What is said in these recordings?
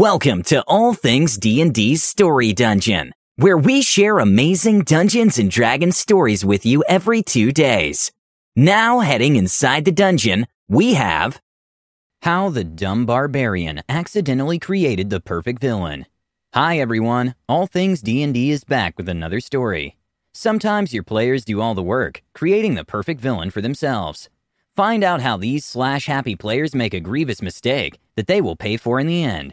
Welcome to All Things D&D's Story Dungeon, where we share amazing Dungeons and Dragons stories with you every 2 days. Now heading inside the dungeon, we have How the Dumb Barbarian Accidentally Created the Perfect Villain. Hi everyone, All Things D&D is back with another story. Sometimes your players do all the work, creating the perfect villain for themselves. Find out how these slash happy players make a grievous mistake that they will pay for in the end.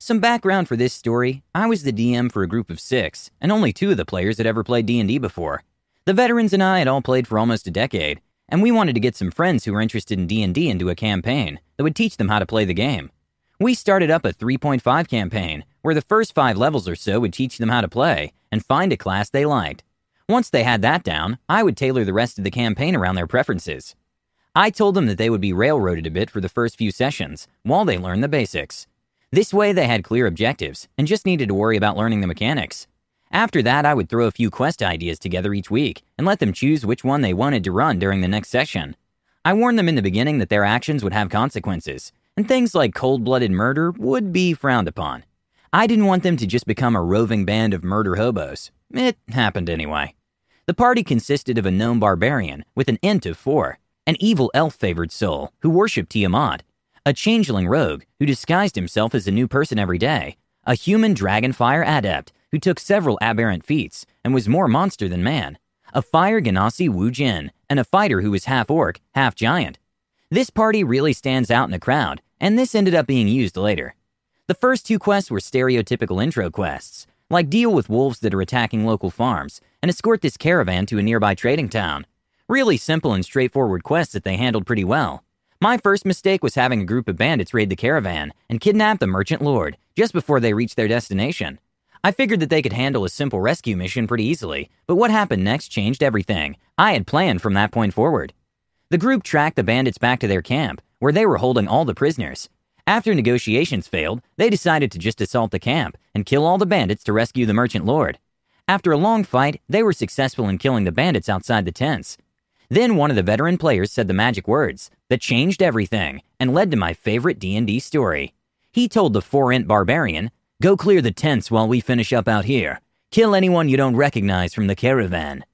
Some background for this story. I was the DM for a group of 6, and only 2 of the players had ever played D&D before. The veterans and I had all played for almost a decade, and we wanted to get some friends who were interested in D&D into a campaign that would teach them how to play the game. We started up a 3.5 campaign where the first 5 levels or so would teach them how to play and find a class they liked. Once they had that down, I would tailor the rest of the campaign around their preferences. I told them that they would be railroaded a bit for the first few sessions while they learned the basics. This way, they had clear objectives and just needed to worry about learning the mechanics. After that, I would throw a few quest ideas together each week and let them choose which one they wanted to run during the next session. I warned them in the beginning that their actions would have consequences, and things like cold blooded murder would be frowned upon. I didn't want them to just become a roving band of murder hobos. It happened anyway. The party consisted of a gnome barbarian with an int of four an evil elf favored soul who worshipped Tiamat, a changeling rogue who disguised himself as a new person every day, a human dragonfire adept who took several aberrant feats and was more monster than man, a fire genasi Wu Jen, and a fighter who was half orc, half giant. This party really stands out in the crowd, and this ended up being used later. The first two quests were stereotypical intro quests, like deal with wolves that are attacking local farms and escort this caravan to a nearby trading town. Really simple and straightforward quests that they handled pretty well. My first mistake was having a group of bandits raid the caravan and kidnap the merchant lord just before they reached their destination. I figured that they could handle a simple rescue mission pretty easily, but what happened next changed everything. I had planned from that point forward. The group tracked the bandits back to their camp, where they were holding all the prisoners. After negotiations failed, they decided to just assault the camp and kill all the bandits to rescue the merchant lord. After a long fight, they were successful in killing the bandits outside the tents. Then one of the veteran players said the magic words that changed everything and led to my favorite D&D story. He told the four-int barbarian, "Go clear the tents while we finish up out here. Kill anyone you don't recognize from the caravan."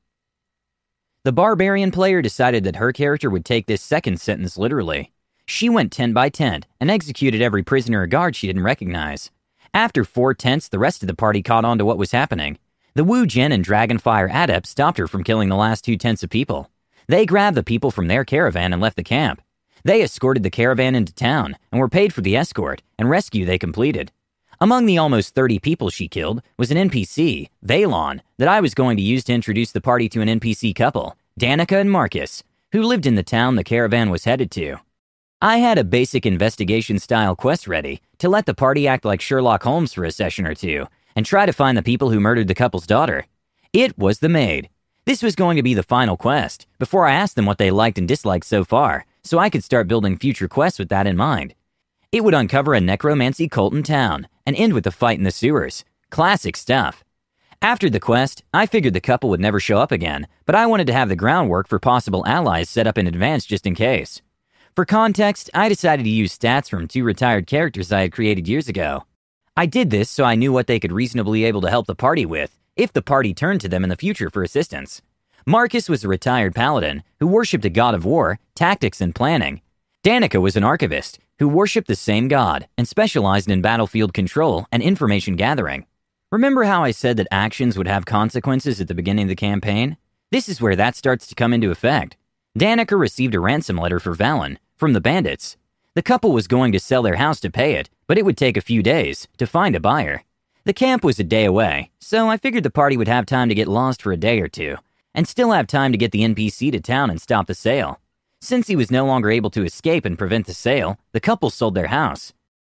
The barbarian player decided that her character would take this second sentence literally. She went tent by tent and executed every prisoner or guard she didn't recognize. After four tents, the rest of the party caught on to what was happening. The Wu Jen and Dragonfire adept stopped her from killing the last two tents of people. They grabbed the people from their caravan and left the camp. They escorted the caravan into town and were paid for the escort and rescue they completed. Among the almost 30 people she killed was an NPC, Valen, that I was going to use to introduce the party to an NPC couple, Danica and Marcus, who lived in the town the caravan was headed to. I had a basic investigation style quest ready to let the party act like Sherlock Holmes for a session or two and try to find the people who murdered the couple's daughter. It was the maid, this was going to be the final quest, before I asked them what they liked and disliked so far, so I could start building future quests with that in mind. It would uncover a necromancy cult in town and end with a fight in the sewers. Classic stuff. After the quest, I figured the couple would never show up again, but I wanted to have the groundwork for possible allies set up in advance just in case. For context, I decided to use stats from two retired characters I had created years ago. I did this so I knew what they could reasonably be able to help the party with, if the party turned to them in the future for assistance. Marcus was a retired paladin who worshipped a god of war, tactics, and planning. Danica was an archivist who worshipped the same god and specialized in battlefield control and information gathering. Remember how I said that actions would have consequences at the beginning of the campaign? This is where that starts to come into effect. Danica received a ransom letter for Valen from the bandits. The couple was going to sell their house to pay it, but it would take a few days to find a buyer. The camp was a day away, so I figured the party would have time to get lost for a day or two, and still have time to get the NPC to town and stop the sale. Since he was no longer able to escape and prevent the sale, the couple sold their house.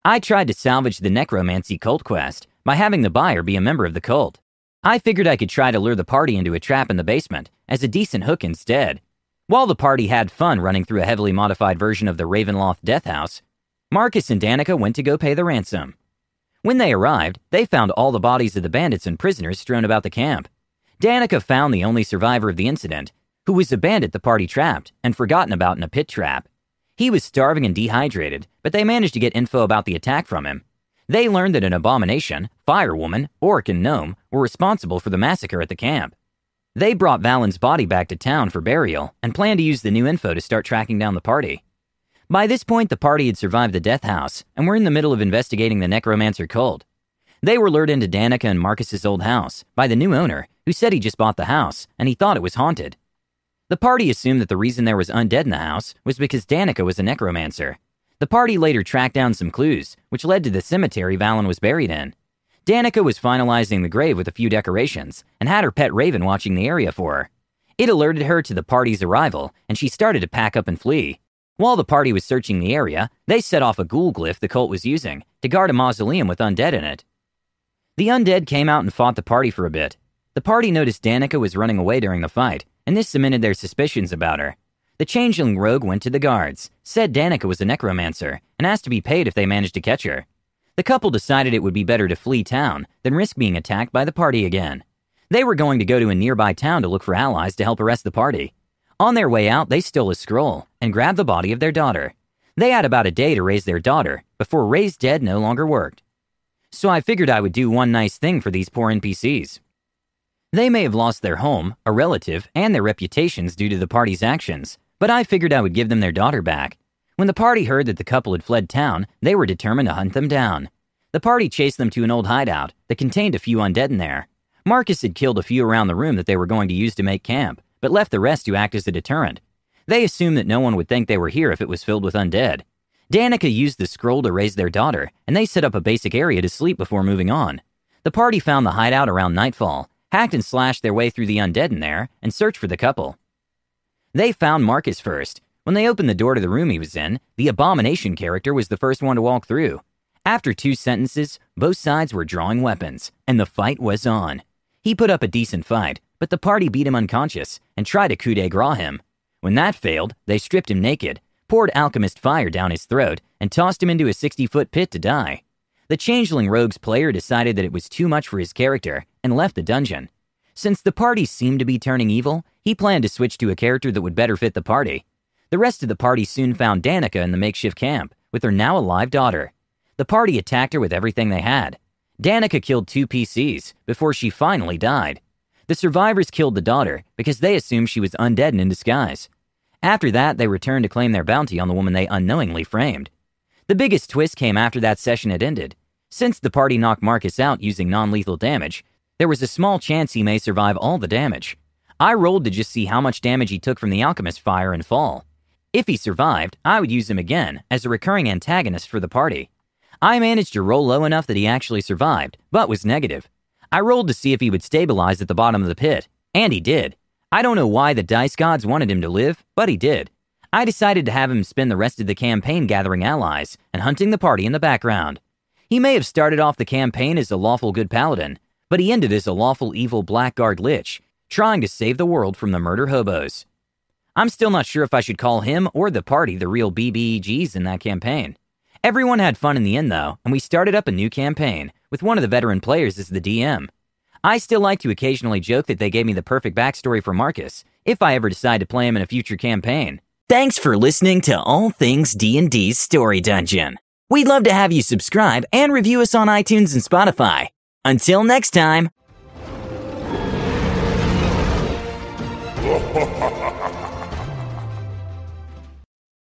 I tried to salvage the necromancy cult quest by having the buyer be a member of the cult. I figured I could try to lure the party into a trap in the basement as a decent hook instead. While the party had fun running through a heavily modified version of the Ravenloft Death House, Marcus and Danica went to go pay the ransom. When they arrived, they found all the bodies of the bandits and prisoners strewn about the camp. Danica found the only survivor of the incident, who was a bandit the party trapped and forgotten about in a pit trap. He was starving and dehydrated, but they managed to get info about the attack from him. They learned that an abomination, firewoman, orc, and gnome were responsible for the massacre at the camp. They brought Valen's body back to town for burial and planned to use the new info to start tracking down the party. By this point, the party had survived the death house and were in the middle of investigating the necromancer cult. They were lured into Danica and Marcus's old house by the new owner, who said he just bought the house and he thought it was haunted. The party assumed that the reason there was undead in the house was because Danica was a necromancer. The party later tracked down some clues, which led to the cemetery Valen was buried in. Danica was finalizing the grave with a few decorations and had her pet raven watching the area for her. It alerted her to the party's arrival, and she started to pack up and flee. While the party was searching the area, they set off a ghoul glyph the cult was using to guard a mausoleum with undead in it. The undead came out and fought the party for a bit. The party noticed Danica was running away during the fight, and this cemented their suspicions about her. The changeling rogue went to the guards, said Danica was a necromancer, and asked to be paid if they managed to catch her. The couple decided it would be better to flee town than risk being attacked by the party again. They were going to go to a nearby town to look for allies to help arrest the party. On their way out, they stole a scroll and grabbed the body of their daughter. They had about a day to raise their daughter before raised dead no longer worked. So I figured I would do one nice thing for these poor NPCs. They may have lost their home, a relative, and their reputations due to the party's actions, but I figured I would give them their daughter back. When the party heard that the couple had fled town, they were determined to hunt them down. The party chased them to an old hideout that contained a few undead in there. Marcus had killed a few around the room that they were going to use to make camp, but left the rest to act as a deterrent. They assumed that no one would think they were here if it was filled with undead. Danica used the scroll to raise their daughter, and they set up a basic area to sleep before moving on. The party found the hideout around nightfall, hacked and slashed their way through the undead in there, and searched for the couple. They found Marcus first. When they opened the door to the room he was in, the abomination character was the first one to walk through. After two sentences, both sides were drawing weapons, and the fight was on. He put up a decent fight, but the party beat him unconscious and tried to coup de grace him. When that failed, they stripped him naked, poured alchemist fire down his throat, and tossed him into a 60 foot pit to die. The Changeling Rogues player decided that it was too much for his character and left the dungeon. Since the party seemed to be turning evil, he planned to switch to a character that would better fit the party. The rest of the party soon found Danica in the makeshift camp with her now alive daughter. The party attacked her with everything they had. Danica killed two PCs before she finally died. The survivors killed the daughter because they assumed she was undead and in disguise. After that, they returned to claim their bounty on the woman they unknowingly framed. The biggest twist came after that session had ended. Since the party knocked Marcus out using non lethal damage, there was a small chance he may survive all the damage. I rolled to just see how much damage he took from the alchemist fire and fall. If he survived, I would use him again as a recurring antagonist for the party. I managed to roll low enough that he actually survived, but was negative. I rolled to see if he would stabilize at the bottom of the pit, and he did. I don't know why the dice gods wanted him to live, but he did. I decided to have him spend the rest of the campaign gathering allies and hunting the party in the background. He may have started off the campaign as a lawful good paladin, but he ended as a lawful evil blackguard lich, trying to save the world from the murder hobos. I'm still not sure if I should call him or the party the real BBEGs in that campaign. Everyone had fun in the end, though, and we started up a new campaign with one of the veteran players as the DM. I still like to occasionally joke that they gave me the perfect backstory for Marcus if I ever decide to play him in a future campaign. Thanks for listening to All Things D&D's Story Dungeon. We'd love to have you subscribe and review us on iTunes and Spotify. Until next time.